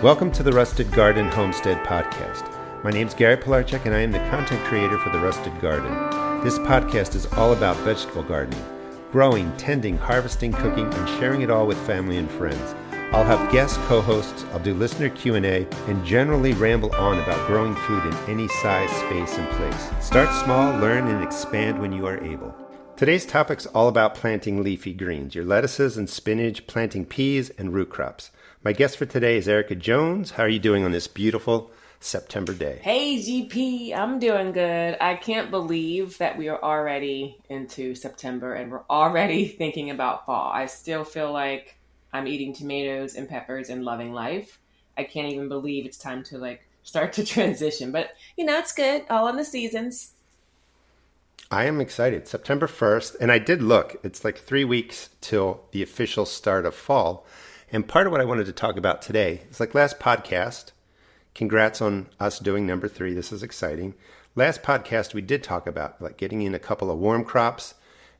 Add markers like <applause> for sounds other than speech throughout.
Welcome to the Rusted Garden Homestead Podcast. My name is Gary Pilarchik, and I am the content creator for The Rusted Garden. This podcast is all about vegetable gardening, growing, tending, harvesting, cooking, and sharing it all with family and friends. I'll have guest co-hosts, I'll do listener Q&A, and generally ramble on about growing food in any size, space, and place. Start small, learn, and expand when you are able. Today's topic's all about planting leafy greens, your lettuces and spinach, planting peas, and root crops. My guest for today is Erica Jones. How are you doing on this beautiful September day? Hey, GP, I'm doing good. I can't believe that we are already into September and we're already <laughs> thinking about fall. I still feel like I'm eating tomatoes and peppers and loving life. I can't even believe it's time to like start to <laughs> transition, but you know, it's good. All in the seasons. I am excited. September 1st, and I did look, it's like three weeks till the official start of fall. And part of what I wanted to talk about today is like last podcast. Congrats on us doing number three. This is exciting. Last podcast, we did talk about like getting in a couple of warm crops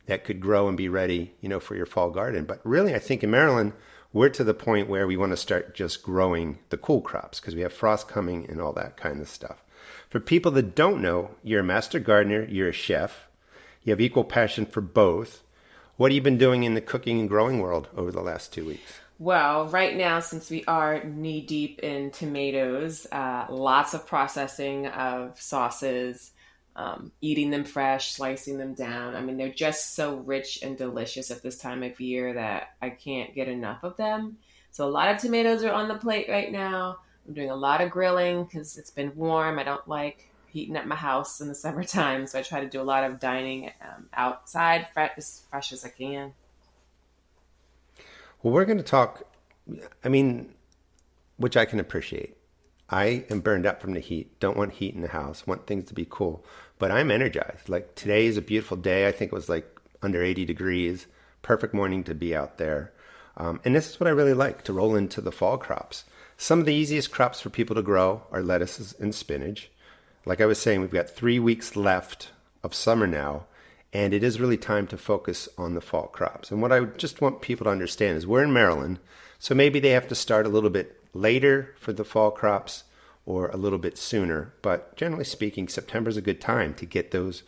that could grow and be ready, you know, for your fall garden. But really, I think in Maryland, we're to the point where we want to start just growing the cool crops because we have frost coming and all that kind of stuff. For people that don't know, you're a master gardener, you're a chef, you have equal passion for both. What have you been doing in the cooking and growing world over the last two weeks? Well, right now, since we are knee deep in tomatoes, uh, lots of processing of sauces, um, eating them fresh, slicing them down. I mean, they're just so rich and delicious at this time of year that I can't get enough of them. So, a lot of tomatoes are on the plate right now. I'm doing a lot of grilling because it's been warm. I don't like heating up my house in the <laughs> summertime, so I try to do a lot of dining um, outside, fresh, as fresh as I can. Well, we're going to talk, I mean, which I can appreciate. I am burned up from the heat, don't want heat in the house, want things to be cool, but I'm energized. Like today is a beautiful day. I think it was like under 80 degrees, perfect morning to be out there. Um, and this is what I really like to roll into the fall crops. Some of the easiest crops for people to grow are lettuces and spinach. Like I was saying, we've got three weeks left of summer now, and it is really time to focus on the fall crops. And what I just want people to understand is we're in Maryland, so maybe they have to start a little bit later for the fall crops or a little bit sooner. But generally speaking, September is a good time to get those,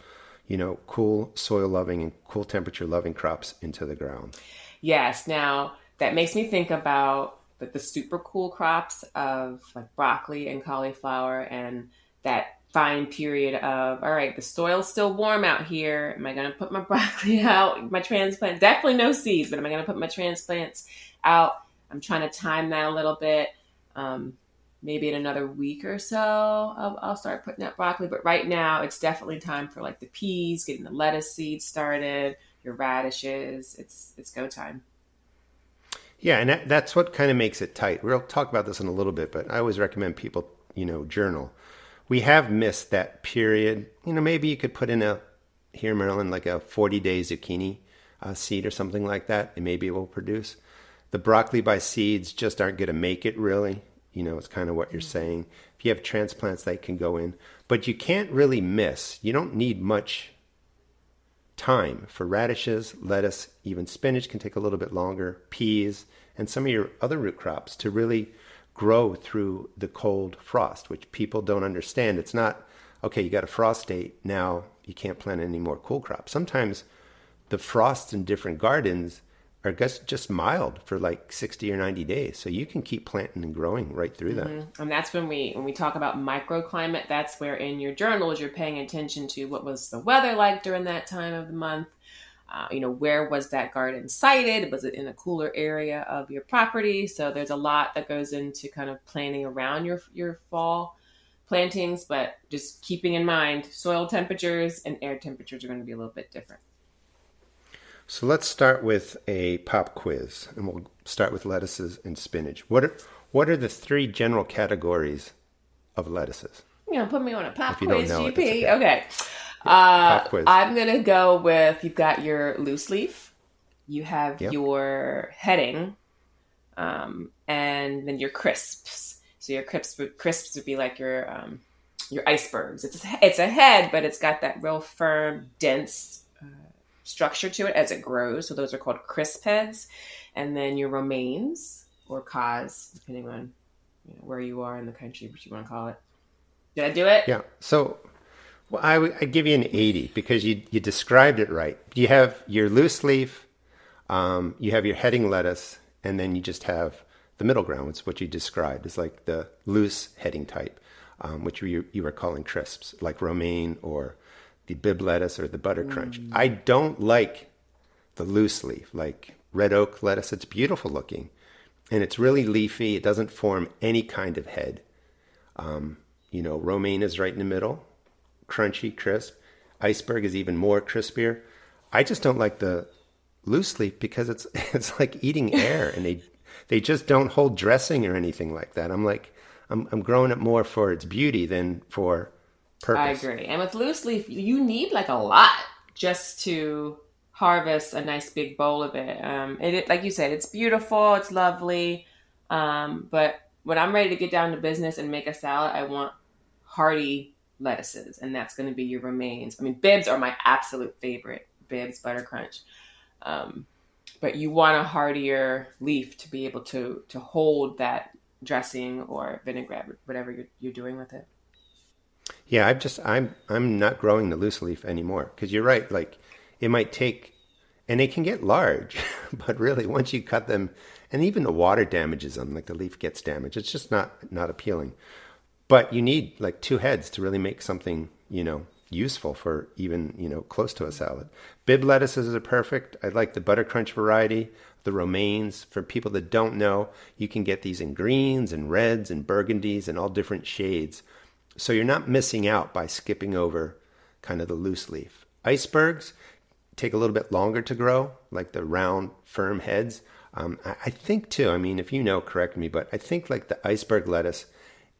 you know, cool soil loving and cool temperature loving crops into the ground. Yes. Now that makes me think about the, the super cool crops of like broccoli and cauliflower and that fine period of all right the soil's still warm out here. Am i going to put my <laughs> broccoli out my transplant definitely no seeds but am i going to put my transplants out? I'm trying to time that a little bit. Um, maybe in another week or so I'll, I'll, start putting out broccoli. But right now it's definitely time for like the peas getting the lettuce seeds started your radishes. It's it's go time. Yeah and that, that's what kind of makes it tight. We'll talk about this in a little bit but i always recommend people you know journal we have missed that period. You know, maybe you could put in a here in Maryland like a 40 day zucchini uh, seed or something like that, and maybe it will produce. The broccoli by seeds just aren't going to make it really. You know, it's kind of what you're saying. If you have transplants, they can go in, but you can't really miss. You don't need much time for radishes, lettuce, even spinach can take a little bit longer, peas, and some of your other root crops to really grow through the cold frost, which people don't understand. It's not, okay, you got a frost date, now you can't plant any more cool crops. Sometimes the frosts in different gardens are just, just mild for like 60 or 90 days. So you can keep planting and growing right through that. Mm-hmm. And that's when we when we talk about microclimate, that's where in your journals you're paying attention to what was the weather like during that time of the month uh, you know, where was that garden sited? Was it in a cooler area of your property? So there's a lot that goes into kind of planning around your your fall plantings, but just keeping in mind soil temperatures and air temperatures are going to be a little bit different. So let's start with a pop quiz, and we'll start with lettuces and spinach. What are what are the three general categories of lettuces? You know, put me on a pop quiz, GP. okay. okay. Uh, I'm gonna go with you've got your loose leaf, you have yep. your heading, um, and then your crisps. So your crisps crisps would be like your um, your icebergs. It's a, it's a head, but it's got that real firm, dense uh, structure to it as it grows. So those are called crisp heads, and then your romaines or cos, depending on you know, where you are in the country, what you want to call it. Did I do it? Yeah. So well, I give you an 80 because you, you described it right. You have your loose leaf, um, you have your heading lettuce, and then you just have the middle ground, which is what you described. It's like the loose heading type, um, which you, you were calling crisps, like romaine or the Bibb lettuce or the butter crunch. Mm. I don't like the loose leaf, like red oak lettuce. It's beautiful looking and it's really leafy. It doesn't form any kind of head. Um, you know, romaine is right in the middle, crunchy, crisp. Iceberg is even more crispier. I just don't like the loose leaf because it's <laughs> it's like eating air, and they they just don't hold dressing or anything like that. I'm like, I'm I'm growing it more for its beauty than for purpose. I agree. And with loose leaf, you need like a lot just to harvest a nice big bowl of it. Um, it like you said, it's beautiful, it's lovely. Um, but when I'm ready to get down to business and make a salad, I want hearty lettuces, and that's going to be your romaines. I mean, Bibbs are my absolute favorite. Bibbs, butter crunch. Um, but you want a heartier leaf to be able to to hold that dressing or vinaigrette, whatever you're, you're doing with it. Yeah, I'm just I'm I'm not growing the loose leaf anymore because you're right. Like it might take, and they can get large, <laughs> but really once you cut them, and even the water damages them, like the leaf gets damaged. It's just not not appealing. But you need like two heads to really make something, you know, useful for even you know close to a salad. Bibb lettuces are perfect. I like the butter crunch variety. The romaines. For people that don't know, you can get these in greens and reds and burgundies and all different shades. So you're not missing out by skipping over kind of the loose leaf. Icebergs, take a little bit longer to grow, like the round, firm heads. Um, I, I think too. I mean, if you know, correct me, but I think like the iceberg lettuce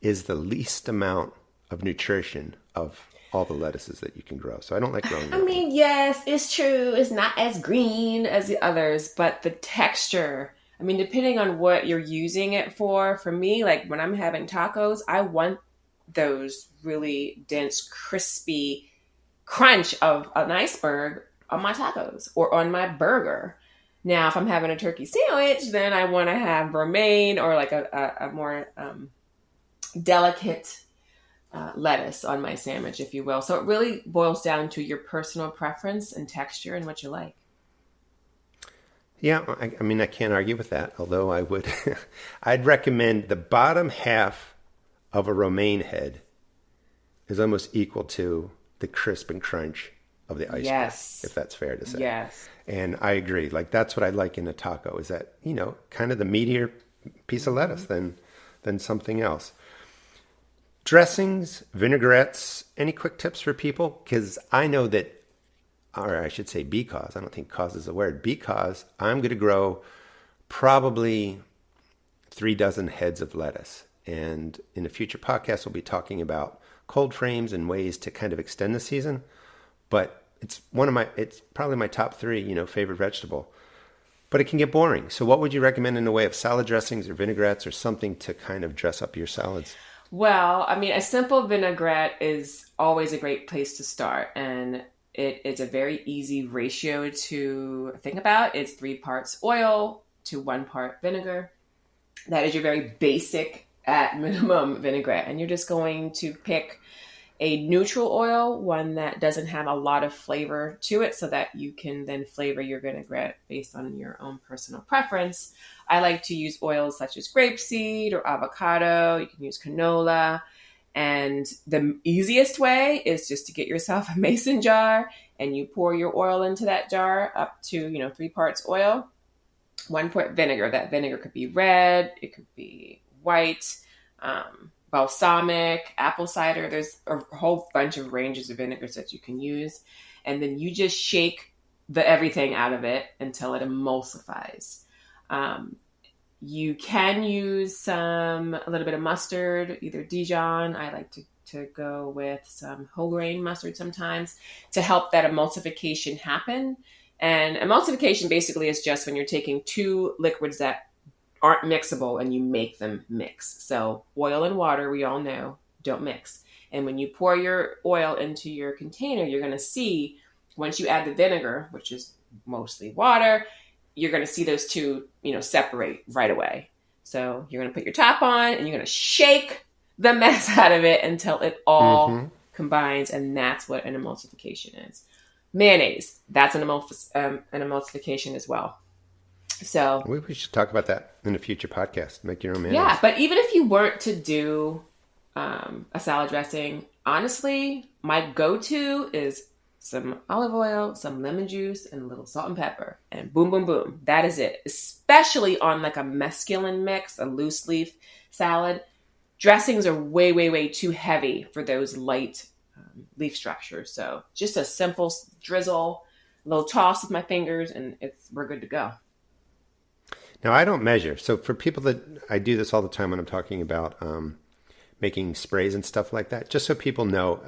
is the least amount of nutrition of all the lettuces that you can grow. So I don't like growing. I mean, yes, it's true. It's not as green as the others, but the texture. I mean, depending on what you're using it for. For me, like when I'm having tacos, I want those really dense, crispy crunch of an iceberg on my tacos or on my burger. Now, if I'm having a turkey sandwich, then I want to have romaine or like a, a, a more um, delicate uh, lettuce on my sandwich, if you will. So it really boils down to your personal preference and texture and what you like. Yeah, I, I mean, I can't argue with that. Although I would, <laughs> I'd recommend the bottom half of a romaine head is almost equal to the crisp and crunch of the iceberg. Yes. If that's fair to say. Yes. And I agree. Like that's what I like in a taco is that, you know, kind of the meatier piece of lettuce than than something else. Dressings, vinaigrettes, any quick tips for people? Because I know that, or I should say because, I don't think cause is a word, because I'm going to grow probably three dozen heads of lettuce. And in a future podcast, we'll be talking about cold frames and ways to kind of extend the season. But it's one of my it's probably my top three you know favorite vegetable but it can get boring so what would you recommend in the way of salad dressings or vinaigrettes or something to kind of dress up your salads well i mean a simple vinaigrette is always a great place to start and it is a very easy ratio to think about. It's three parts oil to one part vinegar. That is your very basic at minimum <laughs> vinaigrette and you're just going to pick a neutral oil, one that doesn't have a lot of flavor to it, so that you can then flavor your vinaigrette based on your own personal preference. I like to use oils such as grapeseed or avocado. You can use canola. And the easiest way is just to get yourself a <laughs> mason jar and you pour your oil into that jar up to, you know, three parts oil, one part vinegar. That vinegar could be red, it could be white. Um, balsamic, apple cider. There's a whole bunch of ranges of vinegars that you can use. And then you just shake the everything out of it until it emulsifies. Um, you can use some a little bit of mustard, either Dijon. I like to to go with some whole grain mustard sometimes to help that emulsification happen. And emulsification basically is just when you're taking two liquids that aren't mixable and you make them mix. So, oil and water, we all know, don't mix. And when you pour your oil into your container, you're going to see once you add the vinegar, which is mostly water, you're going to see those two, you know, separate right away. So you're going to put your top on and you're going to shake the <laughs> mess out of it until it all mm-hmm. combines. And that's what an emulsification is. Mayonnaise, that's an, emulsif- um, an emulsification as well. So we, we should talk about that in a future podcast. Make your own mayonnaise. Yeah, but even if you weren't to do um, a salad dressing, honestly, my go-to is some olive oil, some lemon juice, and a little salt and pepper. And boom, boom, boom. That is it. Especially on like a mesclun mix, a loose leaf salad. Dressings are way, way, way too heavy for those light um, leaf structures. So just a simple drizzle, a little toss with my fingers, and it's we're good to go. Now I don't measure. So for people that I do this all the time when I'm talking about um, making sprays and stuff like that, just so people know,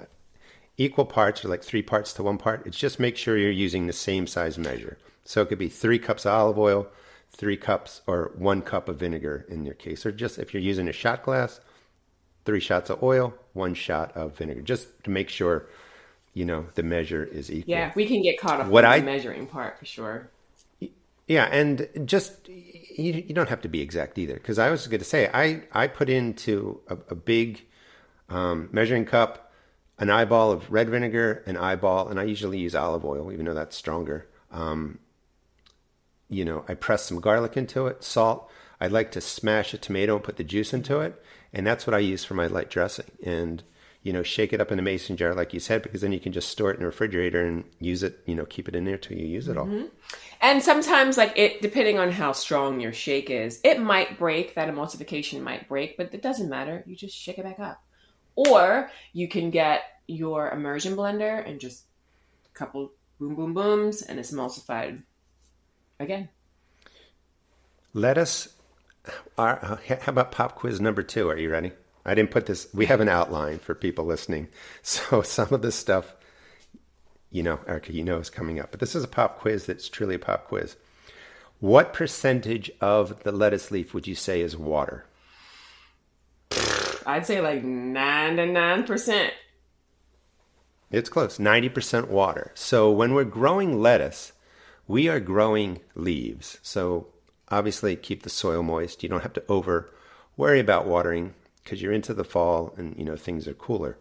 equal parts or like three parts to one part. It's just make sure you're using the same size measure. So it could be three cups of olive oil, three cups or one cup of vinegar in your case, or just if you're using a shot glass, three shots of oil, one shot of vinegar, just to make sure you know the measure is equal. Yeah, we can get caught up what I, the measuring part for sure. Yeah, and just you, you don't have to be exact either, because I was going to say I I put into a, a big um, measuring cup an eyeball of red vinegar, an eyeball, and I usually use olive oil, even though that's stronger. Um, you know, I press some garlic into it, salt. I like to smash a tomato and put the juice into it, and that's what I use for my light dressing. And you know, shake it up in a mason jar, like you said, because then you can just store it in the refrigerator and use it. You know, keep it in there till you use it all. Mm-hmm. And sometimes, like it, depending on how strong your shake is, it might break. That emulsification might break, but it doesn't matter. You just shake it back up. Or you can get your immersion blender and just a couple boom boom booms and it's emulsified again. Let us. Our, how about pop quiz number two? Are you ready? I didn't put this. We have an outline for people listening, <laughs> so some of this stuff, you know, Erica, you know, is coming up. But this is a pop quiz that's truly a pop quiz. What percentage of the lettuce leaf would you say is water? I'd say like 99%. It's close, 90% water. So when we're growing lettuce, we are growing leaves. So obviously keep the soil moist. You don't have to over worry about watering because you're into the fall and you know things are cooler.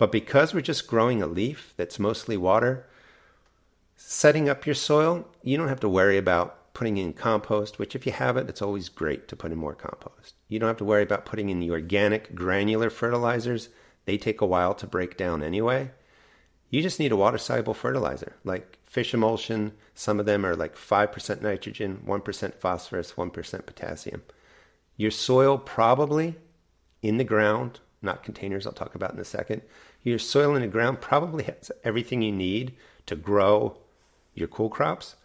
But because we're just growing a leaf that's mostly water, setting up your soil, you don't have to worry about putting in compost, which if you have it, it's always great to put in more compost. You don't have to worry about putting in the organic granular fertilizers. They take a while to break down anyway. You just need a water soluble fertilizer like fish emulsion. Some of them are like 5% nitrogen, 1% phosphorus, 1% potassium. Your soil probably in the ground, not containers, I'll talk about in a second. Your soil in the ground probably has everything you need to grow your cool crops.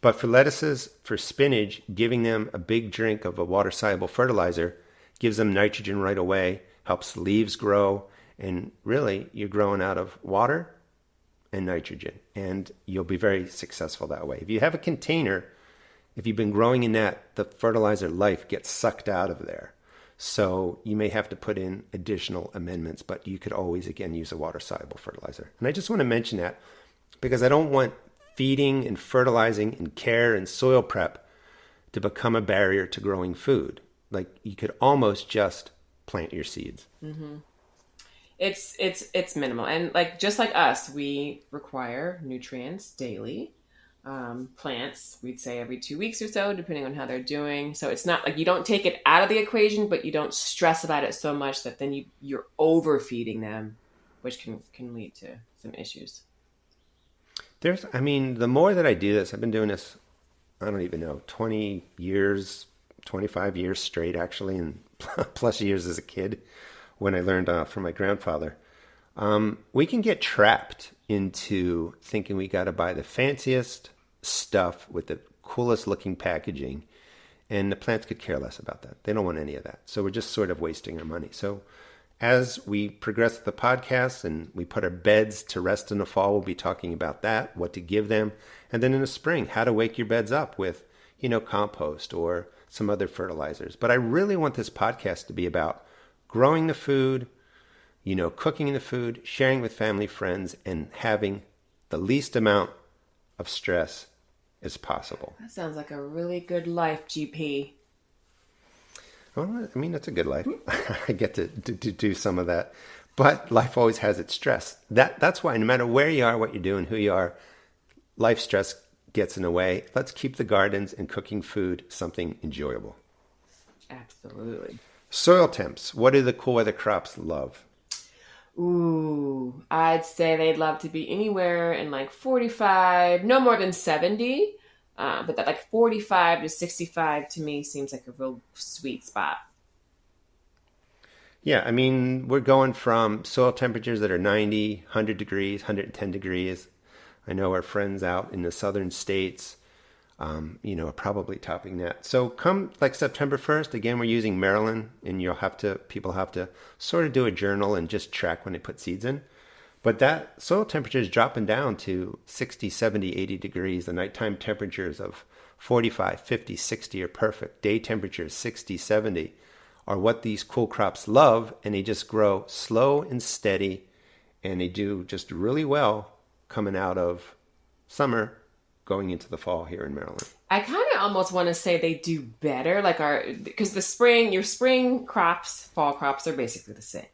But for lettuces, for spinach, giving them a big drink of a water soluble fertilizer gives them nitrogen right away, helps leaves grow, and really you're growing out of water and nitrogen. And you'll be very successful that way. If you have a container, if you've been growing in that, the fertilizer life gets sucked out of there. So you may have to put in additional amendments, but you could always, again, use a water soluble fertilizer. And I just want to mention that because I don't want feeding and fertilizing and care and soil prep to become a barrier to growing food. Like you could almost just plant your seeds. Mm-hmm it's it's it's minimal and like just like us we require nutrients daily um, plants we'd say every two weeks or so depending on how they're doing so it's not like you don't take it out of the equation but you don't stress about it so much that then you you're overfeeding them which can can lead to some issues there's i mean the more that i do this i've been doing this i don't even know 20 years 25 years straight actually and <laughs> plus years as a kid when I learned uh, from my grandfather. Um, we can get trapped into thinking we got to buy the fanciest stuff with the coolest looking packaging, and the plants could care less about that. They don't want any of that. So we're just sort of wasting our money. So as we progress with the podcast and we put our beds to rest in the fall, we'll be talking about that, what to give them, and then in the spring, how to wake your beds up with, you know, compost or some other fertilizers. But I really want this podcast to be about growing the food, you know, cooking the food, sharing with family, friends, and having the least amount of stress as possible. That sounds like a really good life, GP. Well, I mean, that's a good life. <laughs> I get to, to, to do some of that. But life always has its stress. That that's why no matter where you are, what you're doing, who you are, life stress gets in the way. Let's keep the gardens and cooking food something enjoyable. Absolutely. Soil temps. What do the cool weather crops love? Ooh, I'd say they'd love to be anywhere in like 45, no more than 70. Uh, but that like 45 to 65 to me seems like a real sweet spot. Yeah, I mean, we're going from soil temperatures that are 90, 100 degrees, 110 degrees. I know our friends out in the southern states, um, you know, probably topping that. So come like September 1st, again, we're using Maryland, and you'll have to, people have to sort of do a journal and just track when they put seeds in. But that soil temperature is dropping down to 60, 70, 80 degrees. The nighttime temperatures of 45, 50, 60 are perfect. Day temperatures 60, 70 are what these cool crops love, and they just grow slow and steady, and they do just really well coming out of summer, going into the fall here in Maryland. I kind of almost want to say they do better, like our because the spring, your spring crops, fall crops are basically the same.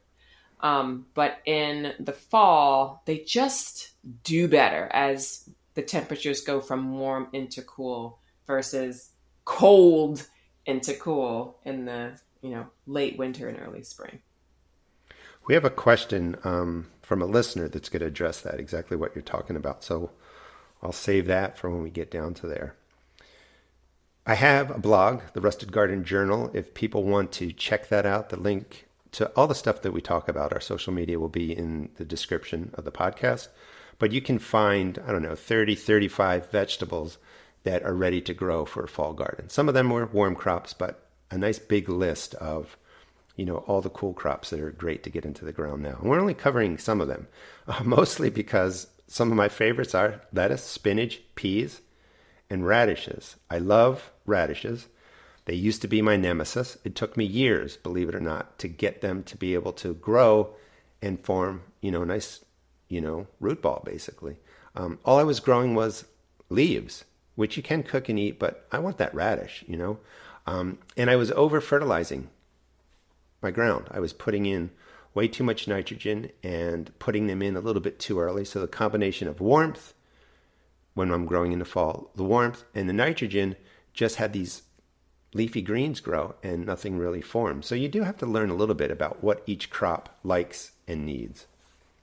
Um, but in the fall, they just do better as the temperatures go from warm into cool versus cold into cool in the you know late winter and early spring. We have a question um, from a listener that's going to address that exactly what you're talking about. So I'll save that for when we get down to there. I have a blog, the Rusted Garden Journal. If people want to check that out, the link to all the stuff that we talk about, our social media will be in the description of the podcast. But you can find, I don't know, 30, 35 vegetables that are ready to grow for a fall garden. Some of them were warm crops, but a nice big list of you know all the cool crops that are great to get into the ground now. And we're only covering some of them, uh, <laughs> mostly because some of my favorites are lettuce, spinach, peas, and radishes. I love radishes. They used to be my nemesis. It took me years, believe it or not, to get them to be able to grow and form, you know, nice, you know, root ball basically. Um, all I was growing was leaves, which you can cook and eat, but I want that radish, you know. Um, and I was over fertilizing my ground. I was putting in way too much nitrogen and putting them in a little bit too early. So the combination of warmth when I'm growing in the fall, the warmth and the nitrogen just had these leafy greens grow and nothing really forms. So you do have to learn a little bit about what each crop likes and needs.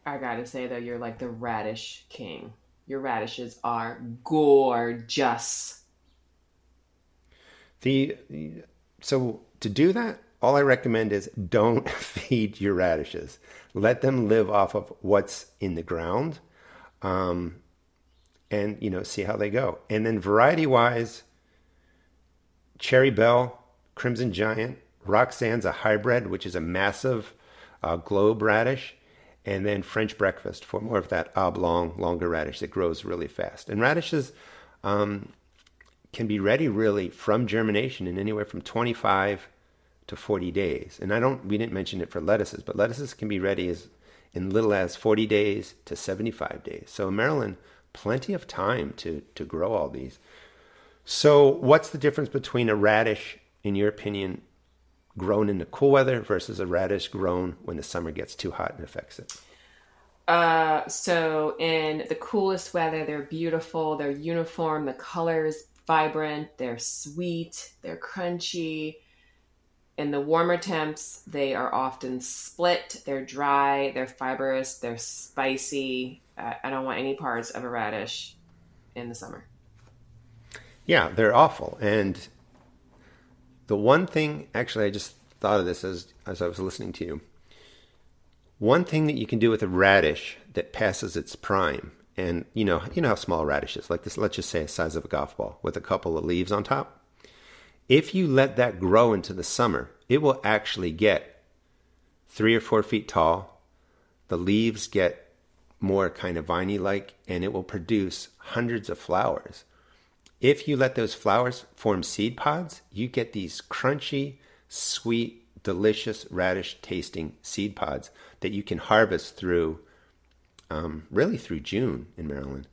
I gotta say though, you're like the radish king. Your radishes are gorgeous. The so to do that, all I recommend is don't <laughs> feed your radishes. Let them live off of what's in the ground, um, and you know see how they go. And then variety wise, Cherry Belle, Crimson Giant, Roxanne's a hybrid, which is a massive uh, globe radish, and then French Breakfast for more of that oblong, longer radish that grows really fast. And radishes. Um, can be ready really from germination in anywhere from 25 to 40 days. And I don't we didn't mention it for lettuces, but lettuces can be ready as in little as 40 days to 75 days. So in Maryland, plenty of time to to grow all these. So what's the difference between a radish in your opinion grown in the cool weather versus a radish grown when the summer gets too hot and affects it? Uh, so in the coolest weather, they're beautiful, they're uniform, the colors vibrant, they're sweet, they're crunchy. In the warmer temps, they are often split, they're dry, they're fibrous, they're spicy. Uh, I don't want any parts of a radish in the summer. Yeah, they're awful. And the one thing, actually, I just thought of this as, as I was listening to you. One thing that you can do with a radish that passes its prime and you know you know how small a radish is like this let's just say the size of a golf ball with a couple of leaves on top if you let that grow into the summer it will actually get three or four feet tall the leaves get more kind of viney like and it will produce hundreds of flowers if you let those flowers form seed pods you get these crunchy sweet delicious radish tasting seed pods that you can harvest through um, really through June in Maryland,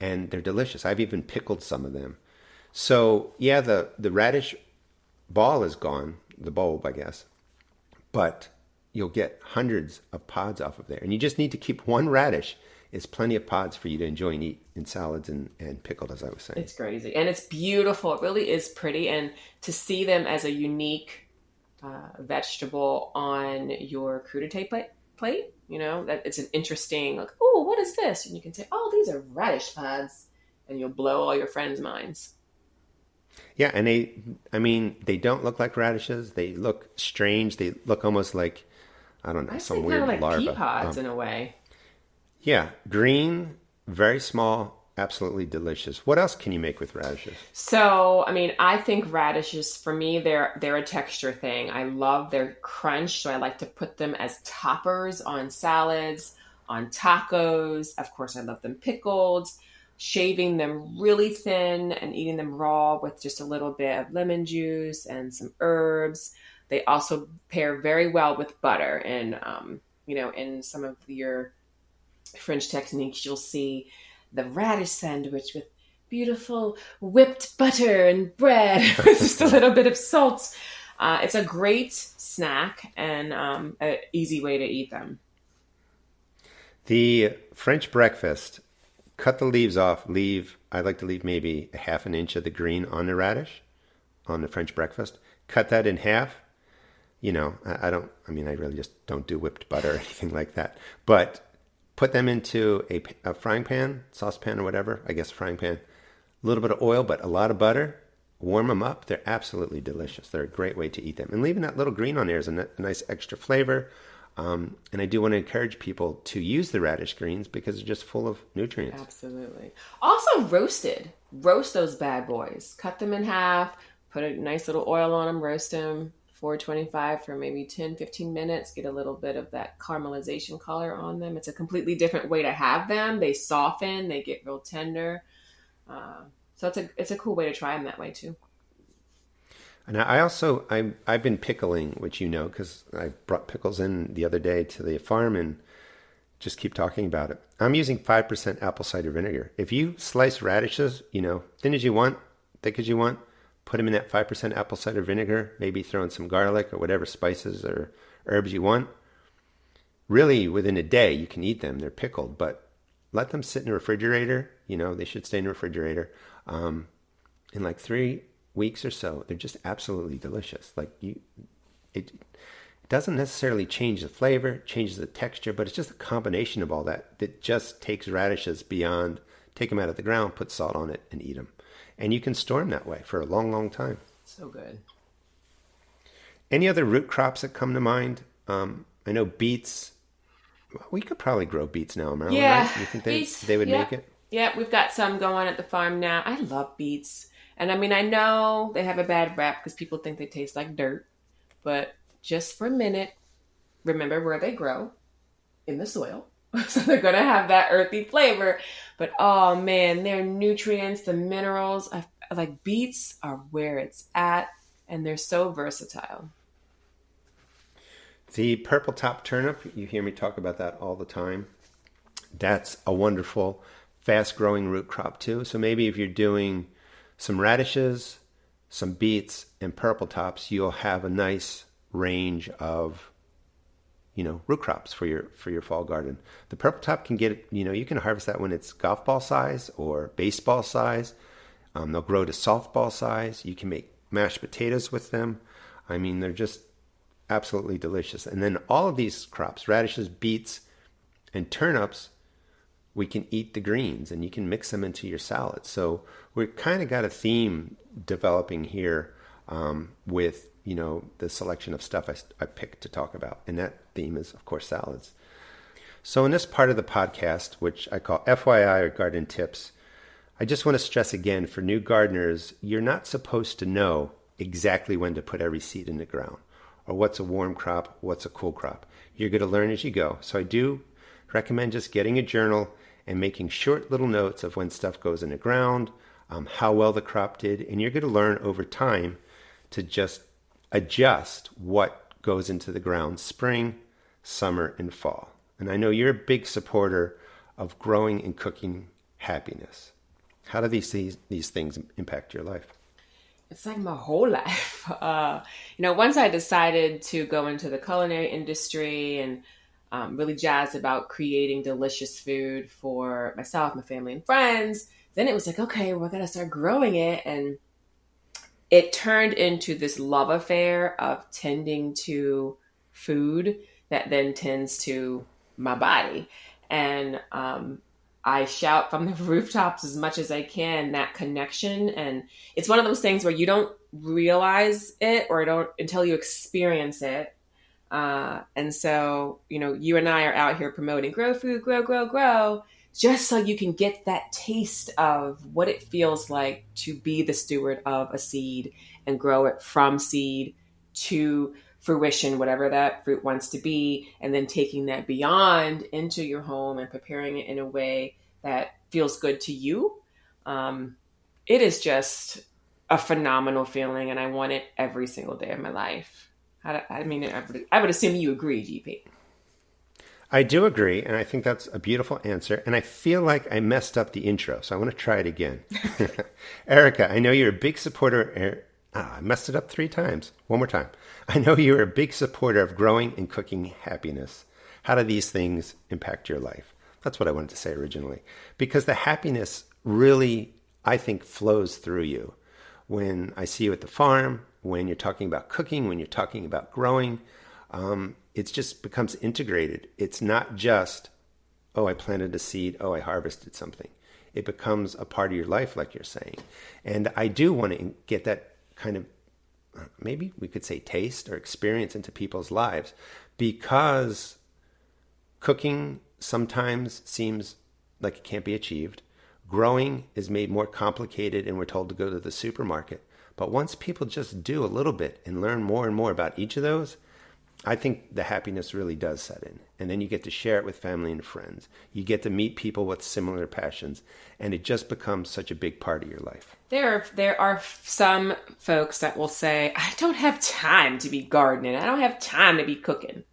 and they're delicious. I've even pickled some of them. So yeah, the the radish ball is gone. the bulb, I guess. But you'll get hundreds of pods off of there. And you just need to keep one radish It's plenty of pods for you to enjoy and eat in salads and, and pickled, as I was saying. It's crazy. And it's beautiful. It really is pretty. And to see them as a unique uh, vegetable on your crudité plate, plate, you know, that it's an interesting, like, oh, what is this? And you can say, oh, these are radish pods. And you'll blow all your friends' minds. Yeah, and they, I mean, they don't look like radishes. They look strange. They look almost like, I don't know, I some weird like larva. pea pods Um, in a way. yeah, green, very small, absolutely delicious. What else can you make with radishes? So, I mean, I think radishes for me they're they're a texture thing. I love their crunch, so I like to put them as toppers on salads, on tacos. Of course, I love them pickled. Shaving them really thin and eating them raw with just a little bit of lemon juice and some herbs. They also pair very well with butter, and um, you know, in some of your French techniques, you'll see the radish sandwich with beautiful whipped butter and bread <laughs> with just a little bit of salt. Uh, it's a great snack and um, an easy way to eat them. The French breakfast, cut the leaves off, leave, I like to leave maybe a half an inch of the green on the radish on the French breakfast. Cut that in half. You know, I, I don't, I mean, I really just don't do whipped butter or <laughs> anything like that. But put them into a frying pan, saucepan or whatever, I guess a frying pan. A little bit of oil, but a lot of butter. Warm them up. They're absolutely delicious. They're a great way to eat them. And leaving that little green on there is a, n- a nice extra flavor. Um, and I do want to encourage people to use the radish greens because they're just full of nutrients. Absolutely. Also, roasted. Roast those bad boys. Cut them in half, put a nice little oil on them, roast them. 425 for maybe 10 15 minutes get a little bit of that caramelization color on them it's a completely different way to have them they soften they get real tender uh, so it's a it's a cool way to try them that way too And I also I I've been pickling, which you know, because I brought pickles in the other day to the farm and just keep talking about it. I'm using five percent apple cider vinegar. If you slice radishes, you know, thin as you want, thick as you want, put them in that five percent apple cider vinegar. Maybe throw in some garlic or whatever spices or herbs you want. Really, within a day, you can eat them. They're pickled, but let them sit in the refrigerator. You know, they should stay in the refrigerator. Um, in like three weeks or so, they're just absolutely delicious. Like you, it, it doesn't necessarily change the flavor, changes the texture, but it's just a combination of all that that just takes radishes beyond. Take them out of the ground, put salt on it, and eat them. And you can store them that way for a long, long time. so good Any other root crops that come to mind? Um, I know beets. well, We could probably grow beets now, Maryland. Yeah, right? You think they, beets, they would yeah. make it? Yeah, we've got some going at the farm now. I love beets. And I mean, I know they have a bad rap because people think they taste like dirt. But just for a minute, remember where they grow in the soil. <laughs> so they're going to have that earthy flavor. But oh man, their nutrients, the minerals, I, like beets are where it's at. And they're so versatile. The purple top turnip, you hear me talk about that all the time. That's a wonderful, fast growing root crop too. So maybe if you're doing some radishes, some beets, and purple tops, you'll have a nice range of you know root crops for your for your fall garden. The purple top can get you know you can harvest that when it's golf ball size or baseball size. Um, they'll grow to softball size. You can make mashed potatoes with them. I mean, they're just absolutely delicious. And then all of these crops, radishes, beets, and turnips, we can eat the greens and you can mix them into your salad. So we've kind of got a theme developing here um, with, you know, the selection of stuff I, I picked to talk about. And that theme is, of course, salads. So in this part of the podcast, which I call FYI or garden tips, I just want to stress again for new gardeners, you're not supposed to know exactly when to put every seed in the ground or what's a warm crop, what's a cool crop. You're going to learn as you go. So I do recommend just getting a journal and making short little notes of when stuff goes in the ground, um, how well the crop did, and you're going to learn over time to just adjust what goes into the ground spring, summer, and fall. And I know you're a big supporter of growing and cooking happiness. How do these these, these things impact your life? it's like my whole <laughs> life. Uh, you know, once I decided to go into the culinary industry and um, really jazzed about creating delicious food for myself, my family, and friends, then it was like, okay, we're gonna start growing it, and it turned into this love affair of tending to food that then tends to my body, and um, I shout from <laughs> the rooftops as much as I can that connection. And it's one of those things where you don't realize it or don't until you experience it. Uh, and so, you know, you and I are out here promoting grow food, grow, grow, grow, just so you can get that taste of what it feels like to be the steward of a seed and grow it from seed to fruition, whatever that fruit wants to be, and then taking that beyond into your home and preparing it in a way that feels good to you. Um, it is just a phenomenal feeling, and I want it every single day of my life. I, I mean, I would, I would assume you agree, GP. I do agree, and I think that's a beautiful answer. And I feel like I messed up the intro, so I want to try it again. <laughs> Erica, I know you're a big supporter. Ah, I messed it up three times. One more time. I know you're a big supporter of growing and cooking happiness. How do these things impact your life? That's what I wanted to say originally. Because the happiness really, I think, flows through you. When I see you at the farm, when you're talking about cooking, when you're talking about growing, um, it just becomes integrated. It's not just, oh, I planted a seed, oh, I harvested something. It becomes a part of your life, like you're saying. And I do want to get that kind of maybe we could say taste or experience into people's lives because cooking sometimes seems like it can't be achieved. Growing is made more complicated and we're told to go to the supermarket. But once people just do a little bit and learn more and more about each of those, I think the happiness really does set in. And then you get to share it with family and friends. You get to meet people with similar passions, and it just becomes such a big part of your life. There are, there are some folks that will say, I don't have time to be gardening. I don't have time to be cooking.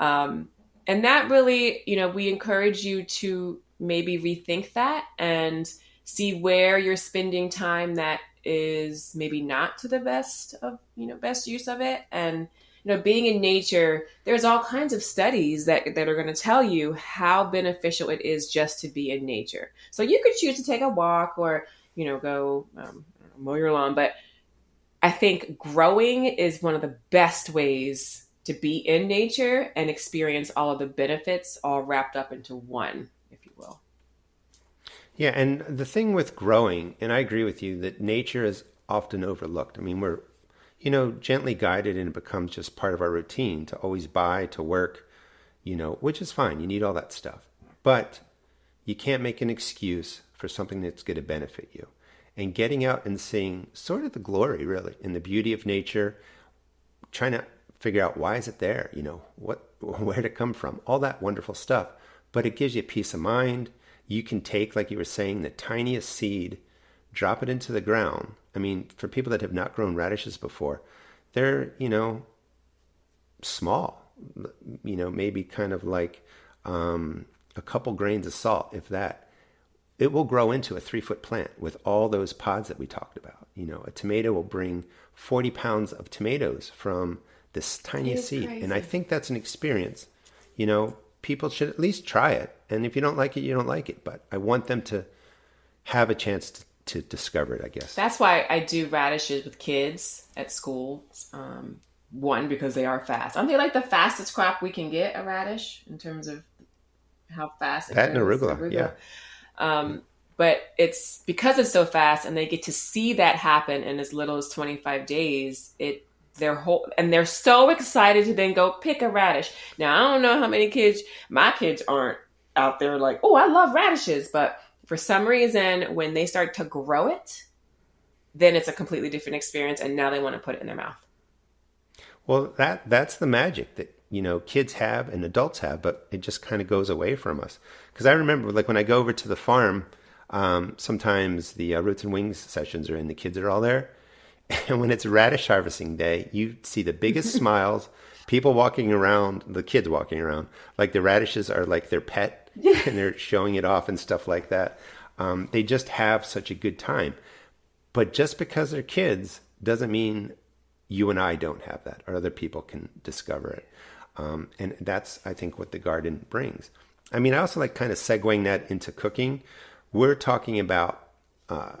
Um, and that really, you know, we encourage you to maybe rethink that and see where you're spending time that is maybe not to the best of, you know, best use of it. And you know, being in nature, there's all kinds of studies that, that are going to tell you how beneficial it is just to be in nature. So you could choose to take a walk or, you know, go um, mow your lawn. But I think growing is one of the best ways to be in nature and experience all of the benefits all wrapped up into one. Yeah. And the thing with growing, and I agree with you that nature is often overlooked. I mean, we're you know, gently guided and it becomes just part of our routine to always buy, to work, you know, which is fine. You need all that stuff. But you can't make an excuse for something that's going to benefit you. And getting out and seeing sort of the glory, really, and the beauty of nature, trying to figure out why is it there, you know, what, <laughs> where it come from, all that wonderful stuff. But it gives you peace of mind. You can take, like you were saying, the tiniest seed, drop it into the ground, I mean, for people that have not grown radishes before, they're, you know, small, you know, maybe kind of like um, a couple grains of salt, if that. It will grow into a three foot plant with all those pods that we talked about. You know, a tomato will bring 40 pounds of tomatoes from this tiny seed. Crazy. And I think that's an experience. You know, people should at least try it. And if you don't like it, you don't like it. But I want them to have a chance to to discover it, I guess. That's why I do radishes with kids at school. Um, one, because they are fast. Aren't they like the fastest crop we can get a radish in terms of how fast it That and arugula, arugula. yeah. Um, but it's because it's so fast and they get to see that happen in as little as 25 days, it their whole and they're so excited to then go pick a radish. Now I don't know how many kids my kids aren't out there like, oh, I love radishes, but for some reason, when they start to grow it, then it's a completely different experience, and now they want to put it in their mouth. Well, that that's the magic that you know kids have and adults have, but it just kind of goes away from us. Because I remember, like when I go over to the farm, um, sometimes the uh, roots and wings sessions are in, the kids are all there, <laughs> and when it's radish harvesting day, you see the biggest <laughs> smiles, people walking around, the kids walking around, like the radishes are like their pet and they're showing it off and stuff like that. Um, they just have such a good time. But just because they're kids doesn't mean you and I don't have that, or other people can discover it. Um, and that's, I think, what the garden brings. I mean, I also like kind of segueing that into cooking. We're talking about uh,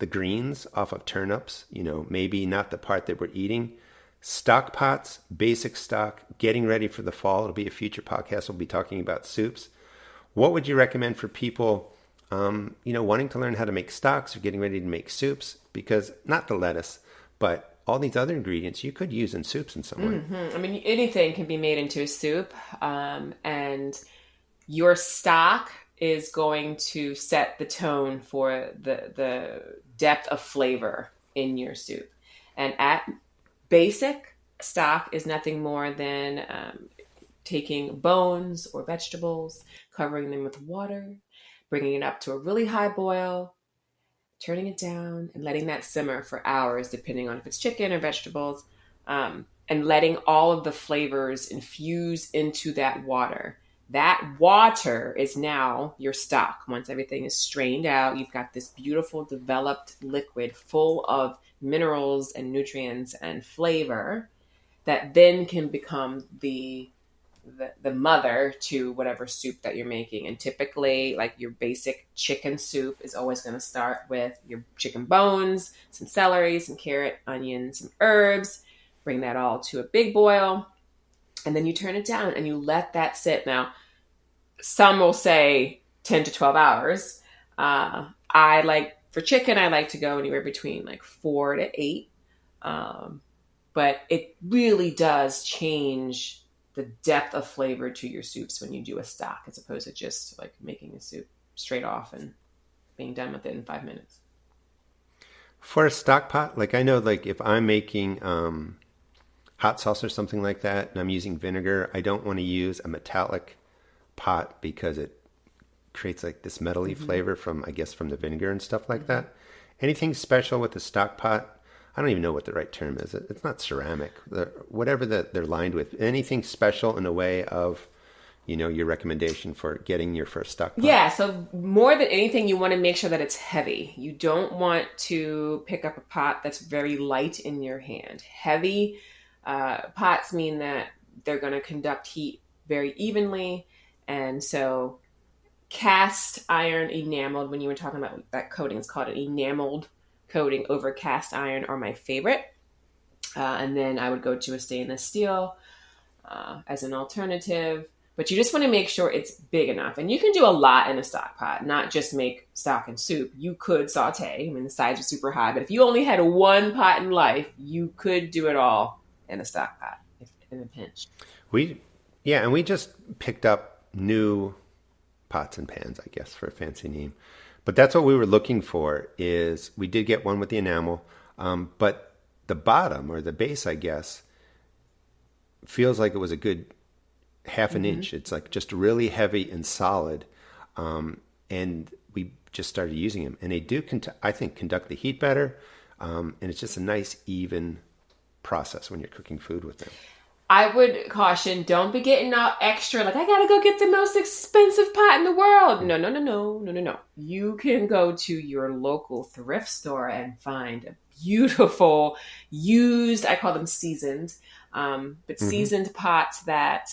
the greens off of turnips, you know, maybe not the part that we're eating. Stock pots, basic stock, getting ready for the fall. It'll be a future podcast. We'll be talking about soups. What would you recommend for people, um, you know, wanting to learn how to make stocks or getting ready to make soups? Because not the lettuce, but all these other ingredients you could use in soups in some way. Mm-hmm. I mean, anything can be made into a soup, um, and your stock is going to set the tone for the the depth of flavor in your soup. And at basic, stock is nothing more than um, taking bones or vegetables, covering them with water, bringing it up to a really high boil, turning it down, and letting that simmer for hours, depending on if it's chicken or vegetables, um, and letting all of the flavors infuse into that water. That water is now your stock. Once everything is strained out, you've got this beautiful developed liquid full of minerals and nutrients and flavor that then can become the the, the mother to whatever soup that you're making. And typically, like your basic chicken soup is always going to start with your chicken bones, some celery, some carrot, onion, some herbs. Bring that all to a big boil. And then you turn it down and you let that sit. Now, some will say 10 to 12 hours. Uh, I like, for chicken, I like to go anywhere between like four to eight. Um, but it really does change the depth of flavor to your soups when you do a stock as opposed to just like making a soup straight off and being done with it in five minutes. For a stock pot, like I know, like if I'm making um, hot sauce or something like that, and I'm using vinegar, I don't want to use a metallic pot because it creates like this metally mm-hmm. flavor from, I guess, from the vinegar and stuff like that. Anything special with the stock pot? I don't even know what the right term is. It's not ceramic. whatever that they're lined with. Anything special in a way of, you know, your recommendation for getting your first stock pot? Yeah. So more than anything, you want to make sure that it's heavy. You don't want to pick up a pot that's very light in your hand. Heavy uh, pots mean that they're going to conduct heat very evenly, and so cast iron enameled. When you were talking about that coating, it's called an enameled coating over cast iron are my favorite. Uh, and then I would go to a stainless steel uh, as an alternative. But you just want to make sure it's big enough. And you can do a lot in a stock pot, not just make stock and soup. You could saute. I mean, the sides are super high. But if you only had one pot in life, you could do it all in a stock pot if, in a pinch. We, yeah, and we just picked up new pots and pans, I guess, for a fancy name. But that's what we were looking for. Is we did get one with the enamel, um, but the bottom or the base, I guess, feels like it was a good half an mm-hmm. inch. It's like just really heavy and solid, um, and we just started using them, and they do, I think, conduct the heat better, um, and it's just a nice even process when you're cooking food with them. I would caution don't be getting all extra, like, I gotta go get the most expensive pot in the world. No, no, no, no, no, no, no. You can go to your local thrift store and find a beautiful, used, I call them seasoned, um, but mm-hmm. seasoned pots that,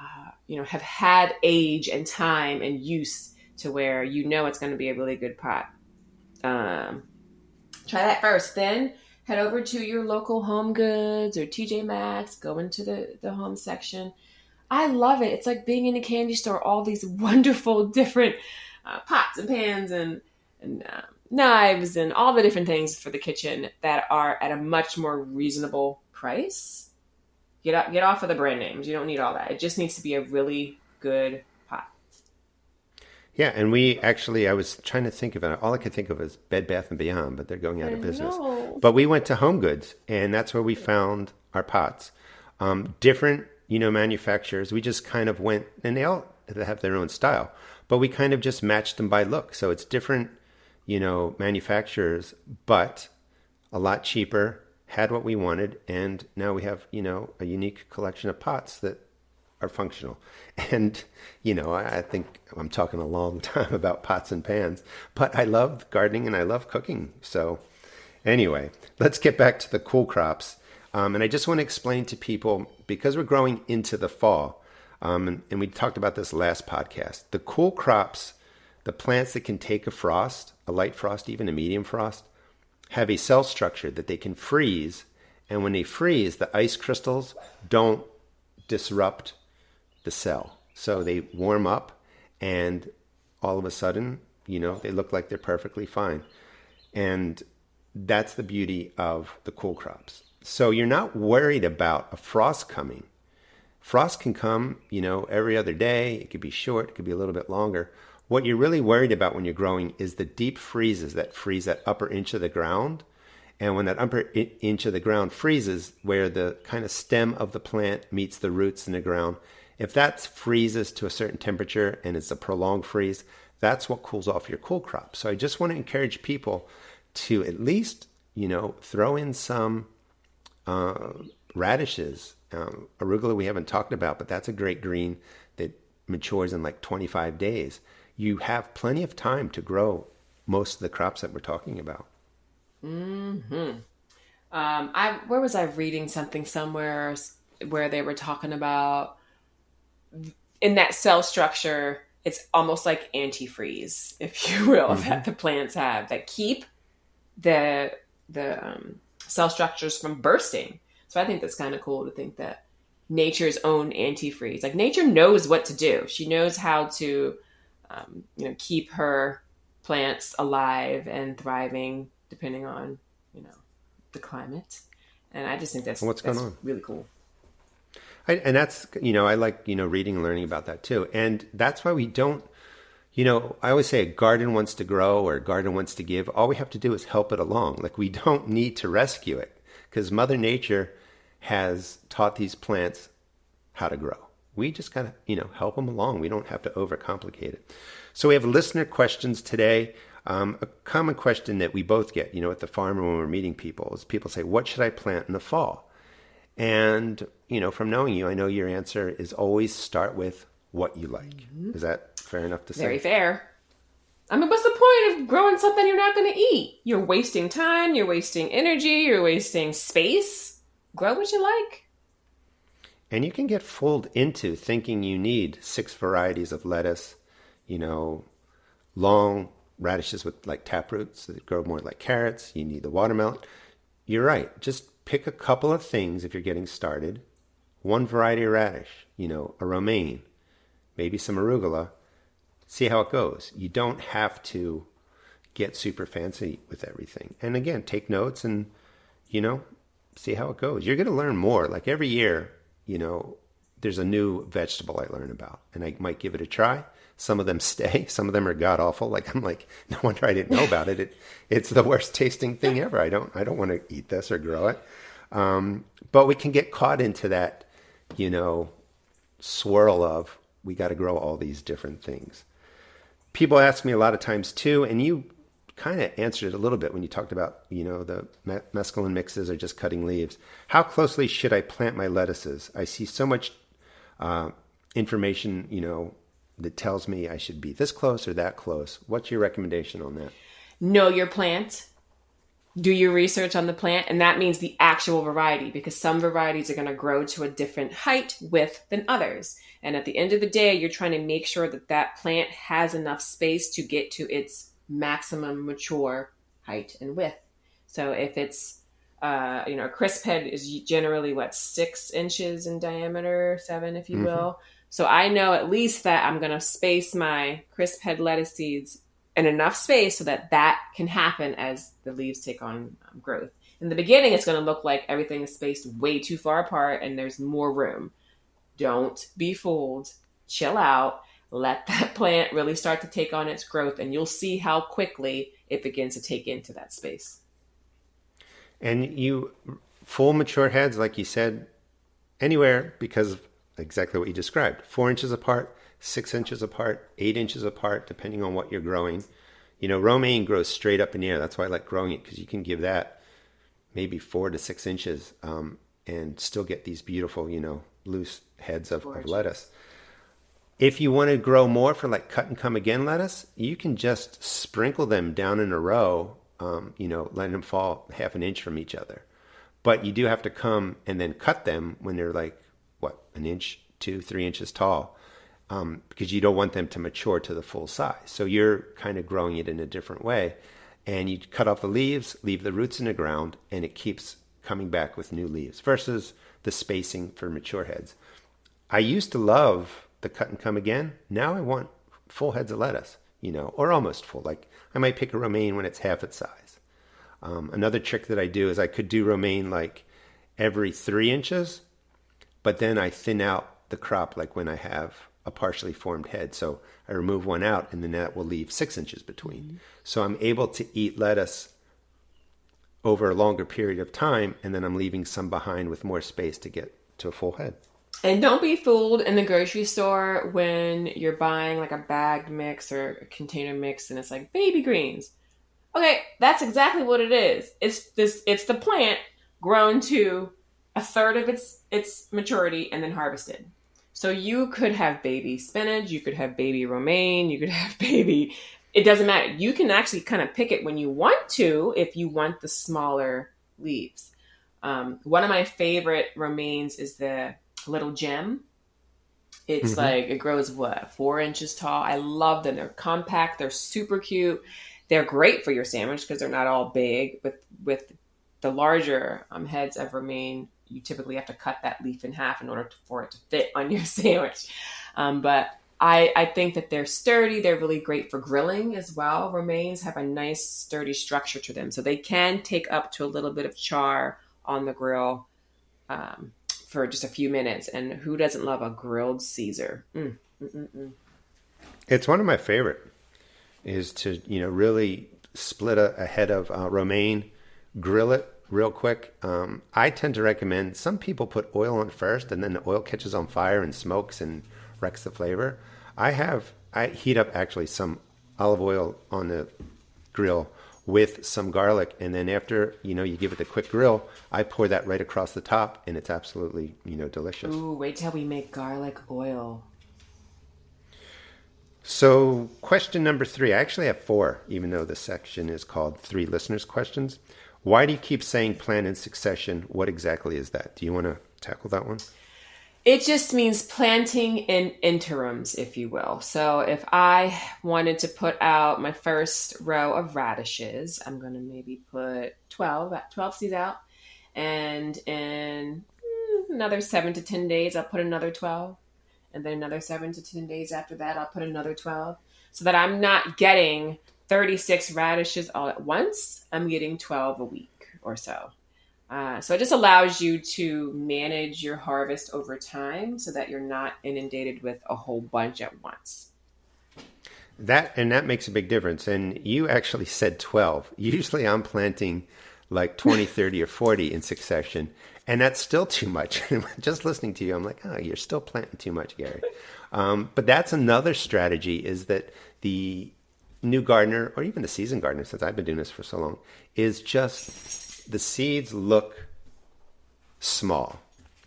uh, you know, have had age and time and use to where you know it's going to be a really good pot. Um, try that first. Then head over to your local home goods or TJ Maxx, go into the, the home section. I love it. It's like being in a candy store, all these <laughs> wonderful different uh, pots and pans and, and uh, knives and all the different things for the kitchen that are at a much more reasonable price. Get, up, get off of the brand names. You don't need all that. It just needs to be a really good yeah, and we actually, I was trying to think of it. All I could think of was Bed Bath and Beyond, but they're going out I of business. Know. But we went to Home Goods, and that's where we found our pots. Um, different, you know, manufacturers. We just kind of went, and they all have their own style, but we kind of just matched them by look. So it's different, you know, manufacturers, but a lot cheaper. Had what we wanted, and now we have, you know, a unique collection of pots that are functional. <laughs> And, you know, I, I think I'm talking a long <laughs> time about pots and pans, but I love gardening and I love cooking. So, anyway, let's get back to the cool crops. Um, and I just want to explain to people because we're growing into the fall, um, and, and we talked about this last podcast, the cool crops, the plants that can take a frost, a light frost, even a medium frost, have a cell structure that they can freeze. And when they freeze, the ice crystals don't disrupt the cell. So they warm up and all of a sudden, you know, they look like they're perfectly fine. And that's the beauty of the cool crops. So you're not worried about a frost coming. Frost can come, you know, every other day. It could be short, it could be a little bit longer. What you're really worried about when you're growing is the deep freezes that freeze that upper inch of the ground. And when that upper inch of the ground freezes, where the kind of stem of the plant meets the roots in the ground, if that freezes to a certain temperature and it's a prolonged freeze, that's what cools off your cool crop. So I just want to encourage people to at least, you know, throw in some uh, radishes. Um, arugula we haven't talked about, but that's a great green that matures in like 25 days you have plenty of time to grow most of the crops that we're talking about. Hmm. Um, I where was I reading something somewhere where they were talking about in that cell structure. It's almost like antifreeze, if <laughs> you will, mm-hmm. that the plants have that keep the the um, cell structures from bursting. So I think that's kind of cool to think that nature's own antifreeze, like nature knows what to do. She knows how to um, you know, keep her plants alive and thriving depending on, you know, the climate. And I just think that's what's that's going on. Really cool. I, and that's you know I like you know reading and learning about that too, and that's why we don't. You know, I always say a garden wants to grow or a garden wants to give. All we have to do is help it along. Like we don't need to rescue it because Mother Nature has taught these plants how to grow. We just gotta you know, help them along. We don't have to overcomplicate it. So we have listener questions today. Um, a common question that we both get, you know, at the farm when we're meeting people is people say, "What should I plant in the fall?" And you know, from knowing you, I know your answer is always start with what you like. Mm-hmm. Is that fair enough to say? Very fair. I mean, what's the point of growing something you're not going to eat? You're wasting time, you're wasting energy, you're wasting space. Grow what you like. And you can get fooled into thinking you need six varieties of lettuce, you know, long radishes with like tap roots that grow more like carrots. You need the watermelon. You're right. Just pick a couple of things if you're getting started. One variety of radish, you know, a romaine, maybe some arugula. See how it goes. You don't have to get super fancy with everything. And again, take notes and, you know, see how it goes. You're going to learn more. Like every year, you know, there's a new vegetable I learn about, and I might give it a try. Some of them <laughs> stay, some of them are god awful. Like I'm like, <laughs> no wonder I didn't know about it. It it's the worst tasting thing ever. I don't I don't want to eat this or grow it. Um, but we can get caught into that, you know, swirl of we got to grow all these different things. People ask me a lot of times too, and you kind of answered it a little bit when you talked about, you know, the mesclun mixes or just cutting leaves. How closely should I plant my lettuces? I see so much uh, information, you know, that tells me I should be this close or that close. What's your recommendation on that? Know your plant. Do your research on the plant, and that means the actual variety because some varieties are going to grow to a different height, width than others. And at the end of the day, you're trying to make sure that that plant has enough space to get to its maximum mature height and width. So if it's uh, you know, a crisp head is generally what six inches in diameter, seven, if you mm-hmm. will. So I know at least that I'm going to space my crisp head lettuce seeds in enough space so that that can happen as the leaves take on um, growth. In the beginning, it's going to look like everything is spaced way too far apart and there's more room. Don't be fooled. Chill out let that <laughs> plant really start to take on its growth and you'll see how quickly it begins to take into that space and you full mature heads like you said anywhere because exactly what you described four inches apart six inches apart eight inches apart depending on what you're growing you know romaine grows straight up in the air that's why i like growing it because you can give that maybe four to six inches um, and still get these beautiful you know loose heads of, of lettuce. If you want to grow more for like cut and come again lettuce, you can just sprinkle them down in a row, um, you know, letting them fall half an inch from each other. But you do have to come and then cut them when they're like, what, an inch, two, three inches tall, um, because you don't want them to mature to the full size. So you're kind of growing it in a different way. And you cut off the leaves, leave the roots in the ground, and it keeps coming back with new leaves versus the spacing for mature heads. I used to love the cut and come again. Now I want full heads of lettuce, you know, or almost full. Like I might pick a romaine when it's half its size. Um, another trick that I do is I could do romaine like every three inches, but then I thin out the crop like when I have a partially formed head. So I remove one out and then that will leave six inches between. Mm-hmm. So I'm able to eat lettuce over a longer period of time and then I'm leaving some behind with more space to get to a full head. And don't be fooled in the grocery store when you're buying like a bagged mix or a container mix and it's like baby greens. Okay, that's exactly what it is. It's this it's the plant grown to a third of its its maturity and then harvested. So you could have baby spinach, you could have baby romaine, you could <laughs> have baby it doesn't matter. You can actually kind of pick it when you want to if you want the smaller leaves. Um, one of my favorite romaines is the little gem. It's mm-hmm. like it grows what four inches tall. I love them. They're compact. They're super cute. They're great for your sandwich because they're not all big. With with the larger um, heads of romaine, you typically have to cut that leaf in half in order to, for it to fit <laughs> on your sandwich. Um, but I, I think that they're sturdy. They're really great for grilling as well. Romaines have a nice sturdy structure to them, so they can take up to a little bit of char on the grill. Um, for just a few minutes. And who doesn't love a grilled Caesar? Mm, mm, mm, it's one of my favorite. Is to you know really split a, a head of uh, romaine, grill it real quick. Um, I tend to recommend some people put oil on first, and then the oil catches on fire and smokes and wrecks the flavor. I have I heat up actually some olive oil on the grill with some garlic, and then after you know you give it a quick grill, I pour that right across the top, and it's absolutely you know delicious. Ooh, wait till we make garlic oil. So, question number three. I actually have four, even though the section is called Three Listeners' Questions. Why do you keep saying plan in succession? What exactly is that? Do you want to tackle that one? It just means planting in interims, if you will. So if I wanted to put out my first row of radishes, I'm going to maybe put 12, 12 seeds out. And in hmm, another seven to 10 days, I'll put another 12. And then another seven to 10 days after that, I'll put another 12. So that I'm not getting 36 radishes all at once. I'm getting 12 a week or so. Uh, so it just allows you to manage your harvest over time so that you're not inundated with a whole bunch at once. That and that makes a big difference. And you actually said 12. <laughs> Usually I'm planting like 20, <laughs> 30, or 40 in succession. And that's still too much. <laughs> Just listening to you, I'm like, oh, you're still planting too much, Gary. Um, but that's another strategy is that the new gardener, or even the seasoned gardener, since I've been doing this for so long, is just the seeds look small,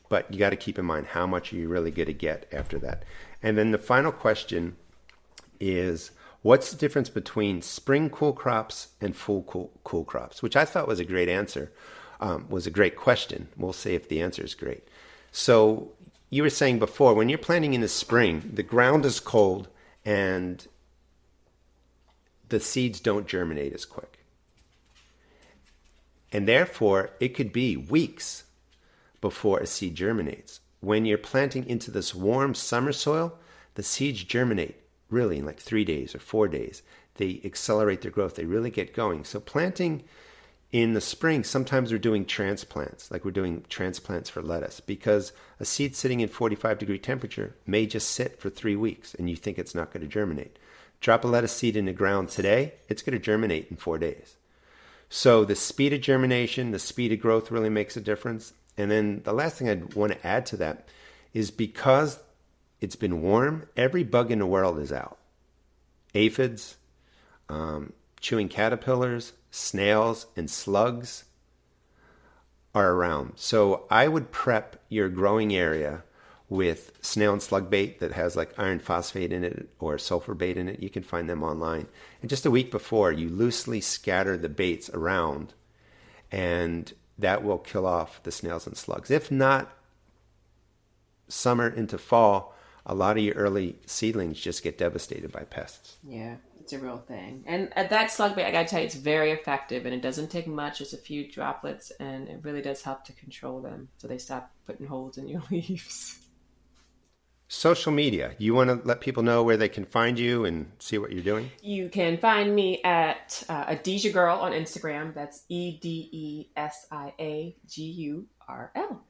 but you got to keep in mind how much are you really going to get after that. And then the final question is what's the difference between spring cool crops and full cool, cool crops? Which I thought was a great answer, um, was a great question. We'll see if the answer is great. So you were saying before, when you're planting in the spring, the ground is cold and the seeds don't germinate as quick. And therefore, it could be weeks before a seed germinates. When you're planting into this warm summer soil, the seeds germinate really in like three days or four days. They accelerate their growth, they really get going. So, planting in the spring, sometimes we're doing transplants, like we're doing transplants for lettuce, because a seed sitting in 45 degree temperature may just sit for three weeks and you think it's not going to germinate. Drop a lettuce seed in the ground today, it's going to germinate in four days. So the speed of germination, the speed of growth really makes a difference. And then the last thing I'd want to add to that is because it's been warm, every bug in the world is out. Aphids, um, chewing caterpillars, snails, and slugs are around. So I would prep your growing area with snail and slug bait that has like iron phosphate in it or sulfur bait in it. You can find them online. And just a week before, you loosely scatter the baits around, and that will kill off the snails and slugs. If not, summer into fall, a lot of your early seedlings just get devastated by pests. Yeah, it's a real thing. And at that slug bait, I gotta tell you, it's very effective, and it doesn't take much. Just a few droplets, and it really does help to control them, so they stop putting holes in your <laughs> leaves. Social media. You want to let people know where they can find you and see what you're doing? You can find me at uh, Edesia Girl on Instagram. That's E D E S I A G U R L.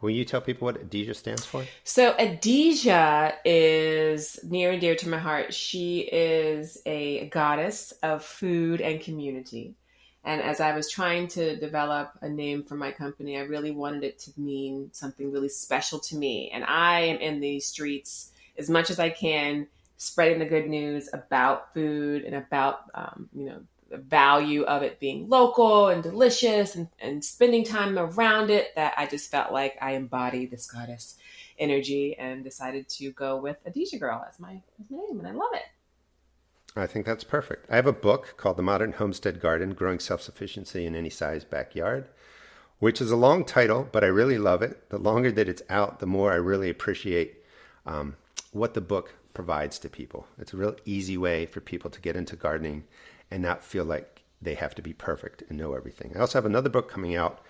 Will you tell people what Edesia stands for? So Edesia is near and dear to my heart. She is a goddess of food and community. And as I was trying to develop a name for my company, I really wanted it to mean something really special to me. And I am in these streets as much as I can, spreading the good news about food and about, um, you know, the value of it being local and delicious and, and spending time around it that I just felt like I embody this goddess energy and decided to go with Edesia Girl as my, as my name. And I love it. I think that's perfect. I have a book called The Modern Homestead Garden Growing Self Sufficiency in Any Size Backyard, which is a long title, but I really love it. The longer that it's out, the more I really appreciate um, what the book provides to people. It's a real easy way for people to get into gardening and not feel like they have to be perfect and know everything. I also have another book coming out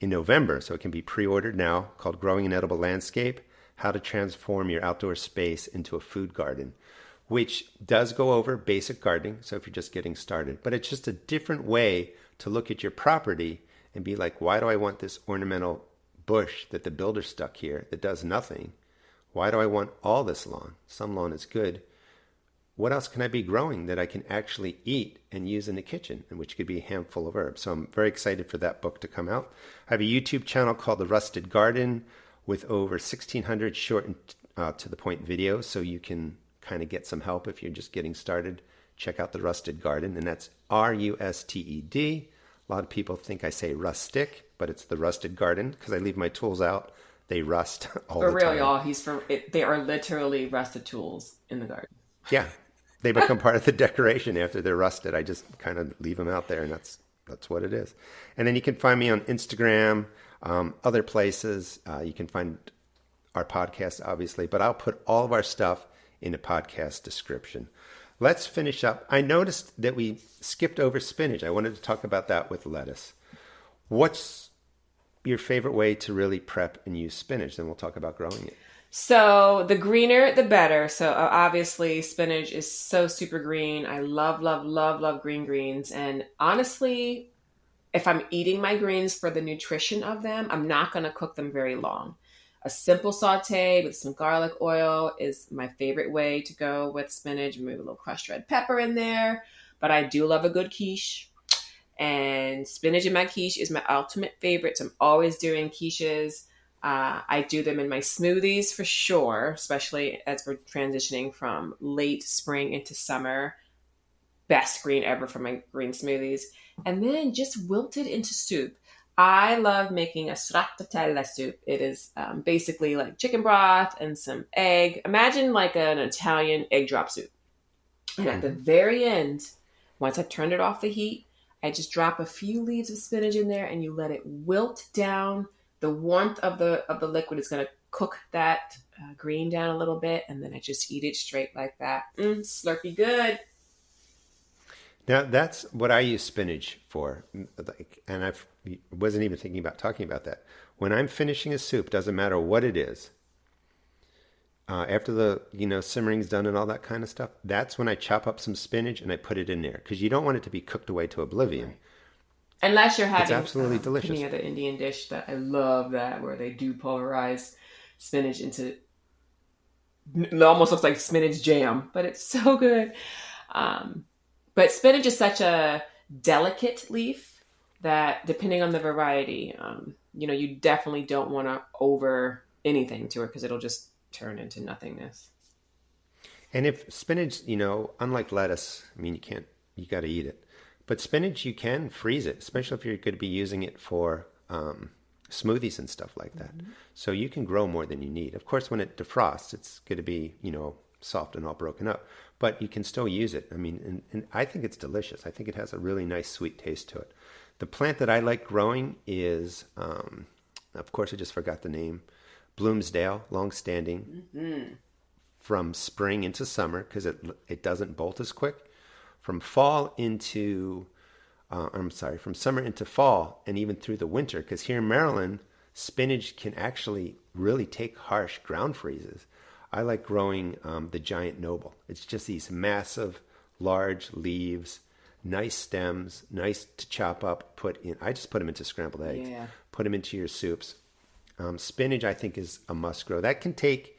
in November, so it can be pre ordered now called Growing an Edible Landscape How to Transform Your Outdoor Space into a Food Garden which does go over basic gardening. So if you're just getting started, but it's just a different way to look at your property and be like, why do I want this ornamental bush that the builder stuck here that does nothing? Why do I want all this lawn? Some lawn is good. What else can I be growing that I can actually eat and use in the kitchen, and which could be a handful of herbs? So I'm very excited for that book to come out. I have a YouTube channel called The Rusted Garden with over 1,600 short and uh, to the point videos, so you can kind of get some help if you're just getting started, check out the Rusted Garden, and that's R U S T E D. A lot of people think I say rustic, but it's the Rusted Garden because I leave my tools out. They rust <laughs> all For the real, time. y'all. He's from. It, they are literally rusted tools in the garden. Yeah, they become part of the decoration after they're rusted. I just kind of leave them out there, and that's that's what it is. And then you can find me on Instagram, um, other places. Uh, you can find our podcast, obviously, but I'll put all of our stuff in a podcast description. Let's finish up. I noticed that we skipped over spinach. I wanted to talk about that with lettuce. What's your favorite way to really prep and use spinach? Then we'll talk about growing it. So the greener, the better. So obviously, spinach is so super green. I love, love, love, love green greens. And honestly, if I'm eating my greens for the nutrition of them, I'm not going to cook them very long. A simple saute with some garlic oil is my favorite way to go with spinach. Maybe a little crushed red pepper in there. But I do love a good quiche. And spinach in my quiche is my ultimate favorite. So I'm always doing quiches. Uh, I do them in my smoothies for sure, especially as we're transitioning from late spring into summer. Best green ever for my green smoothies. And then just wilted into soup. I love making a stracciatella soup. It is um, basically like chicken broth and some egg. Imagine like an Italian egg drop soup. And at the very end, once I've turned it off the heat, I just drop a few leaves of spinach in there and you let it wilt down. The warmth of the of the liquid is going to cook that uh, green down a little bit, and then I just eat it straight like that. Mm, slurpy good. Now that's what I use spinach for, like, and I wasn't even thinking about talking about that. When I'm finishing a soup, doesn't matter what it is. Uh, after the you know simmering's done and all that kind of stuff, that's when I chop up some spinach and I put it in there because you don't want it to be cooked away to oblivion. Unless you're having absolutely uh, delicious. Any other Indian dish that I love that where they do pulverize spinach into it almost looks like spinach jam, but it's <laughs> so good. Um, but spinach is such a delicate leaf that depending on the variety, um, you know, you definitely don't want to over anything to it because it'll just turn into nothingness. And if spinach, you know, unlike lettuce, I mean, you can't, you got to eat it. But spinach, you can freeze it, especially if you're going to be using it for um, smoothies and stuff like that. Mm-hmm. So you can grow more than you need. Of course, when it defrosts, it's going to be, you know, soft and all broken up, but you can still use it. I mean, and, and I think it's delicious. I think it has a really nice sweet taste to it. The plant that I like growing is, um, of course, I just forgot the name, Bloomsdale, long standing, mm-hmm. from spring into summer because it it doesn't bolt as quick. From fall into, uh, I'm sorry, from summer into fall and even through the winter because here in Maryland, spinach can actually really take harsh ground freezes. I like growing um, the giant noble. It's just these massive, large leaves, nice stems, nice to chop up. Put in. I just put them into scrambled eggs. Yeah. Put them into your soups. Um, spinach, I think, is a must grow. That can take,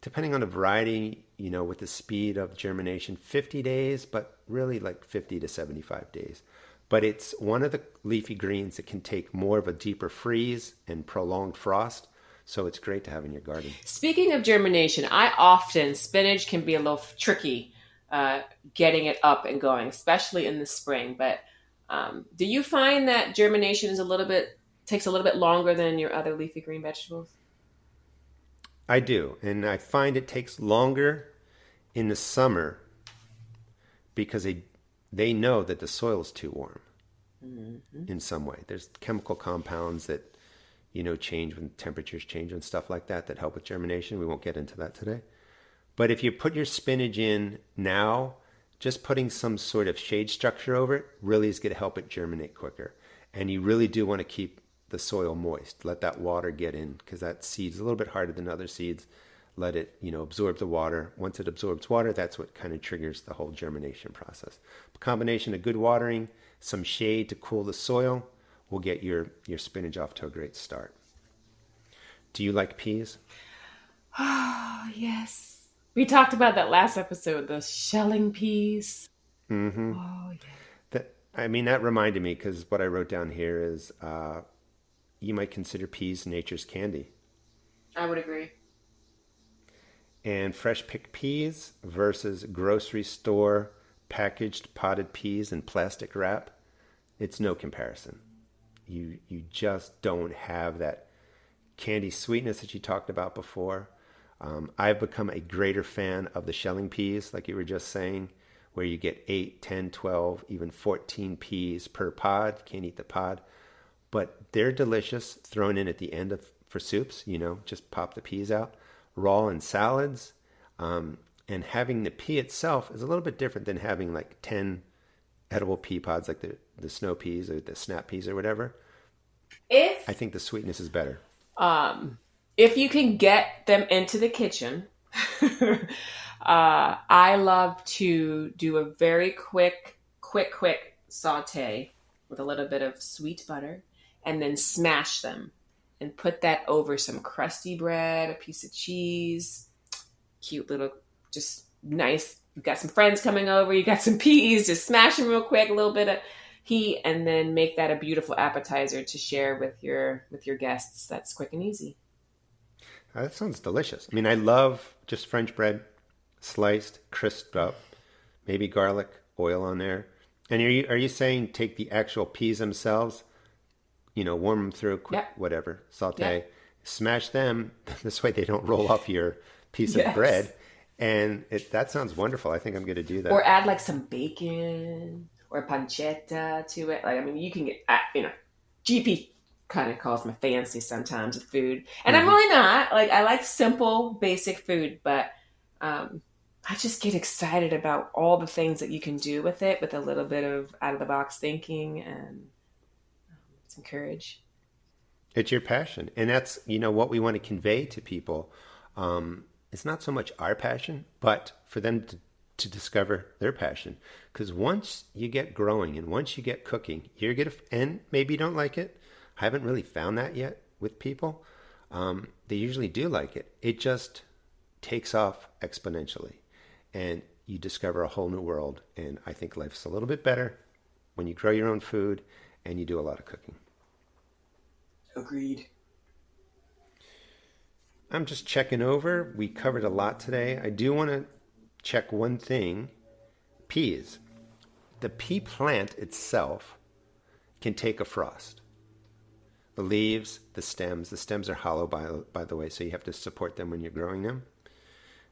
depending on the variety, you know, with the speed of germination, 50 days, but really like 50 to 75 days. But it's one of the leafy greens that can take more of a deeper freeze and prolonged frost so it's great to have in your garden. Speaking of germination, I often, spinach can be a little tricky uh, getting it up and going, especially in the spring. But um, do you find that germination is a little bit, takes a little bit longer than your other leafy green vegetables? I do. And I find it takes longer in the summer because they, they know that the soil is too warm mm-hmm. in some way. There's chemical compounds that you know, change when temperatures change and stuff like that that help with germination. We won't get into that today. But if you put your spinach in now, just putting some sort of shade structure over it really is going to help it germinate quicker. And you really do want to keep the soil moist. Let that water get in because that seed's a little bit harder than other seeds. Let it, you know, absorb the water. Once it absorbs water, that's what kind of triggers the whole germination process. A combination of good watering, some shade to cool the soil, will get your, your spinach off to a great start. Do you like peas? Oh, yes. We talked about that last episode, the shelling peas. Mm-hmm. Oh, yeah. That, I mean, that reminded me because what I wrote down here is uh, you might consider peas nature's candy. I would agree. And fresh picked peas versus grocery store packaged potted peas in plastic wrap, it's no comparison you you just don't have that candy sweetness that you talked about before. Um, I've become a greater fan of the shelling peas, like you were just saying, where you get 8, 10, 12, even 14 peas per pod. Can't eat the pod. But they're delicious, thrown in at the end of for soups, you know, just pop the peas out. Raw in salads. Um, and having the pea itself is a little bit different than having like 10 edible pea pods like the, the snow peas or the snap peas or whatever. If I think the sweetness is better. Um, if you can get them into the kitchen, <laughs> uh, I love to do a very quick, quick, quick saute with a little bit of sweet butter and then smash them and put that over some crusty bread, a piece of cheese, cute little, just nice you've got some friends coming over, you got some peas, just smash them real quick, a little bit of heat, and then make that a beautiful appetizer to share with your with your guests. That's quick and easy. Uh, that sounds delicious. I mean, I love just French bread, sliced, crisped up, maybe garlic, oil on there. And are you are you saying take the actual peas themselves, you know, warm them through, quick, whatever, saute, smash them. <laughs> This way they don't roll off your piece yes. of bread and it, that sounds wonderful. I think I'm going to do that. Or add like some bacon or pancetta to it. Like, I mean, you can get, you know, GP kind of calls me fancy sometimes with food. And mm-hmm. I'm really not. Like, I like simple, basic food, but um, I just get excited about all the things that you can do with it with a little bit of out of the box thinking and um, some courage. It's your passion. And that's, you know, what we want to convey to people. Um, it's not so much our passion, but for them to, to discover their passion. Because once you get growing and once you get cooking, you're gonna and maybe you don't like it. I haven't really found that yet with people. Um, they usually do like it. It just takes off exponentially, and you discover a whole new world. And I think life's a little bit better when you grow your own food and you do a lot of cooking. Agreed. I'm just checking over. We covered a lot today. I do want to check one thing peas. The pea plant itself can take a frost. The leaves, the stems. The stems are hollow, by, by the way, so you have to support them when you're growing them.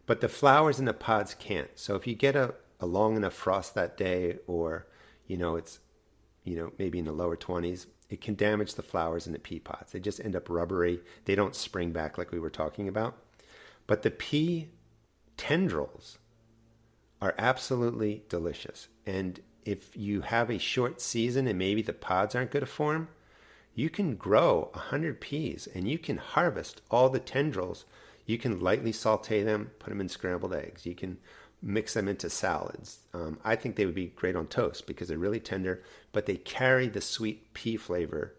But the flowers and the pods can't. So if you get a, a long enough frost that day, or you know it's you know maybe in the lower 20s, it can damage the flowers and the pea pods. They just end up rubbery. They don't spring back like we were talking about. But the pea tendrils are absolutely delicious. And if you have a short season and maybe the pods aren't going to form, you can grow 100 peas and you can harvest all the tendrils. You can lightly saute them, put them in scrambled eggs. You can mix them into salads. Um, I think they would be great on toast because they're really tender, but they carry the sweet pea flavor,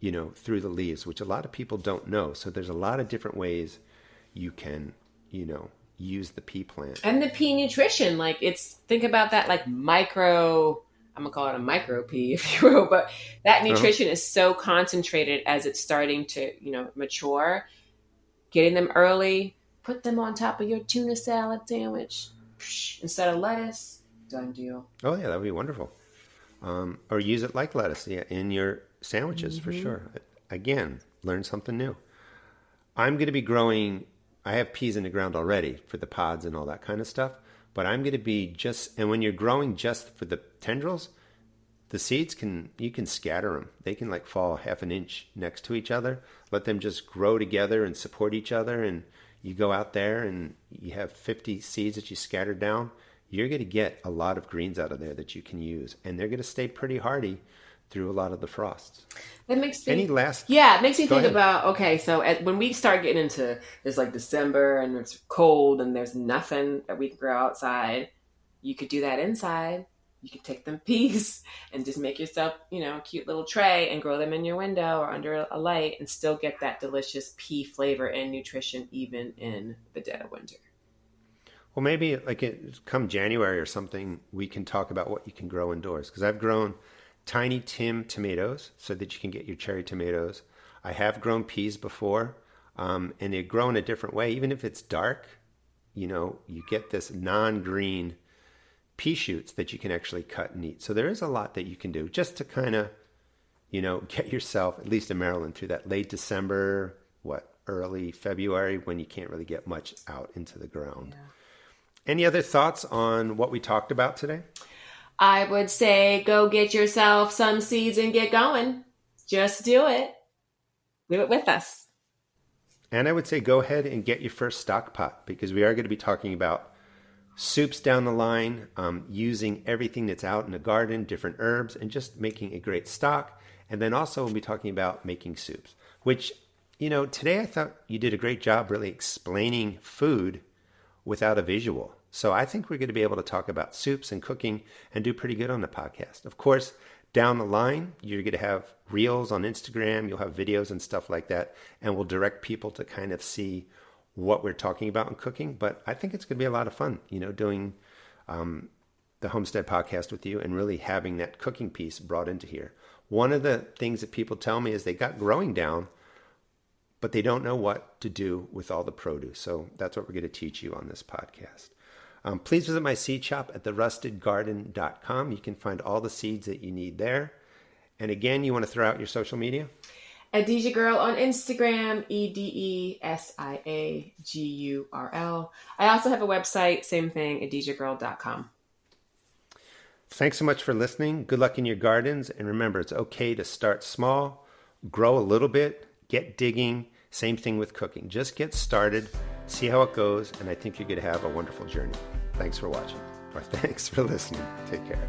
you know, through the leaves, which a lot of people don't know. So there's a lot of different ways you can, you know, use the pea plant. And the pea nutrition, like it's think about that like micro I'm gonna call it a micro pea, <laughs> if you will, but that uh-huh. nutrition uh-huh. is so concentrated as it's starting to, you know, mature. Getting them early, put them on top of your tuna salad sandwich instead of lettuce. Done deal. Oh yeah, that would be wonderful. Um, or use it like lettuce, yeah, in your sandwiches mm-hmm. for sure. Again, learn something new. I'm going to be growing. I have peas in the ground already for the pods and all that kind of stuff but I'm going to be just, and when you're growing just for the tendrils, the seeds can, you can scatter them. They can like fall half an inch next to each other. Let them just grow together and support each other. And you go out there and you have 50 seeds that you scattered down. You're going to get a lot of greens out of there that you can use. And they're going to stay pretty hardy through a lot of the frosts. That makes me any last yeah, it makes me think ahead. about okay. So at, when we start getting into it's like December and it's cold and there's nothing that we can grow outside, you could do that inside. You could take them <laughs> peas and just make yourself, you know, a cute little tray and grow them in your window or under a light and still get that delicious pea flavor and nutrition even in the dead of winter. Well, maybe like it, come January or something, we can talk about what you can grow indoors because I've grown tiny Tim tomatoes so that you can get your cherry tomatoes. I have grown peas before, um, and they grow in a different way. Even if it's dark, you know, you get this non green pea shoots that you can actually cut and eat. So there is a lot that you can do just to kind of, you know, get yourself, at least in Maryland, through that late December, what, early February when you can't really get much out into the ground. Yeah. Any other thoughts on what we talked about today? I would say go get yourself some seeds and get going. Just do it. Do it with us. And I would say go ahead and get your first stock pot because we are going to be talking about soups down the line, um, using everything that's out in the garden, different herbs, and just making a great stock. And then also we'll be talking about making soups, which, you know, today I thought you did a great job really explaining food without a visual. So I think we're going to be able to talk about soups and cooking and do pretty good on the podcast. Of course, down the line, you're going to have reels on Instagram, you'll have videos and stuff like that, and we'll direct people to kind of see what we're talking about in cooking. But I think it's going to be a lot of fun, you know, doing um, the Homestead podcast with you and really having that cooking piece brought into here. One of the things that people tell me is they got growing down, but they don't know what to do with all the produce. So that's what we're going to teach you on this podcast. Um, please visit my seed shop at therustedgarden.com. You can find all the seeds that you need there. And again, you want to throw out your social media? Edesiagurl Girl on Instagram, E D E S I A G U R L. I also have a website, same thing, edesiagurl.com. Thanks so much for listening. Good luck in your gardens. And remember, it's okay to start small, grow a little bit, get digging. Same thing with cooking. Just get started see how it goes, and I think you're going to have a wonderful journey. Thanks for watching, or thanks for listening. Take care.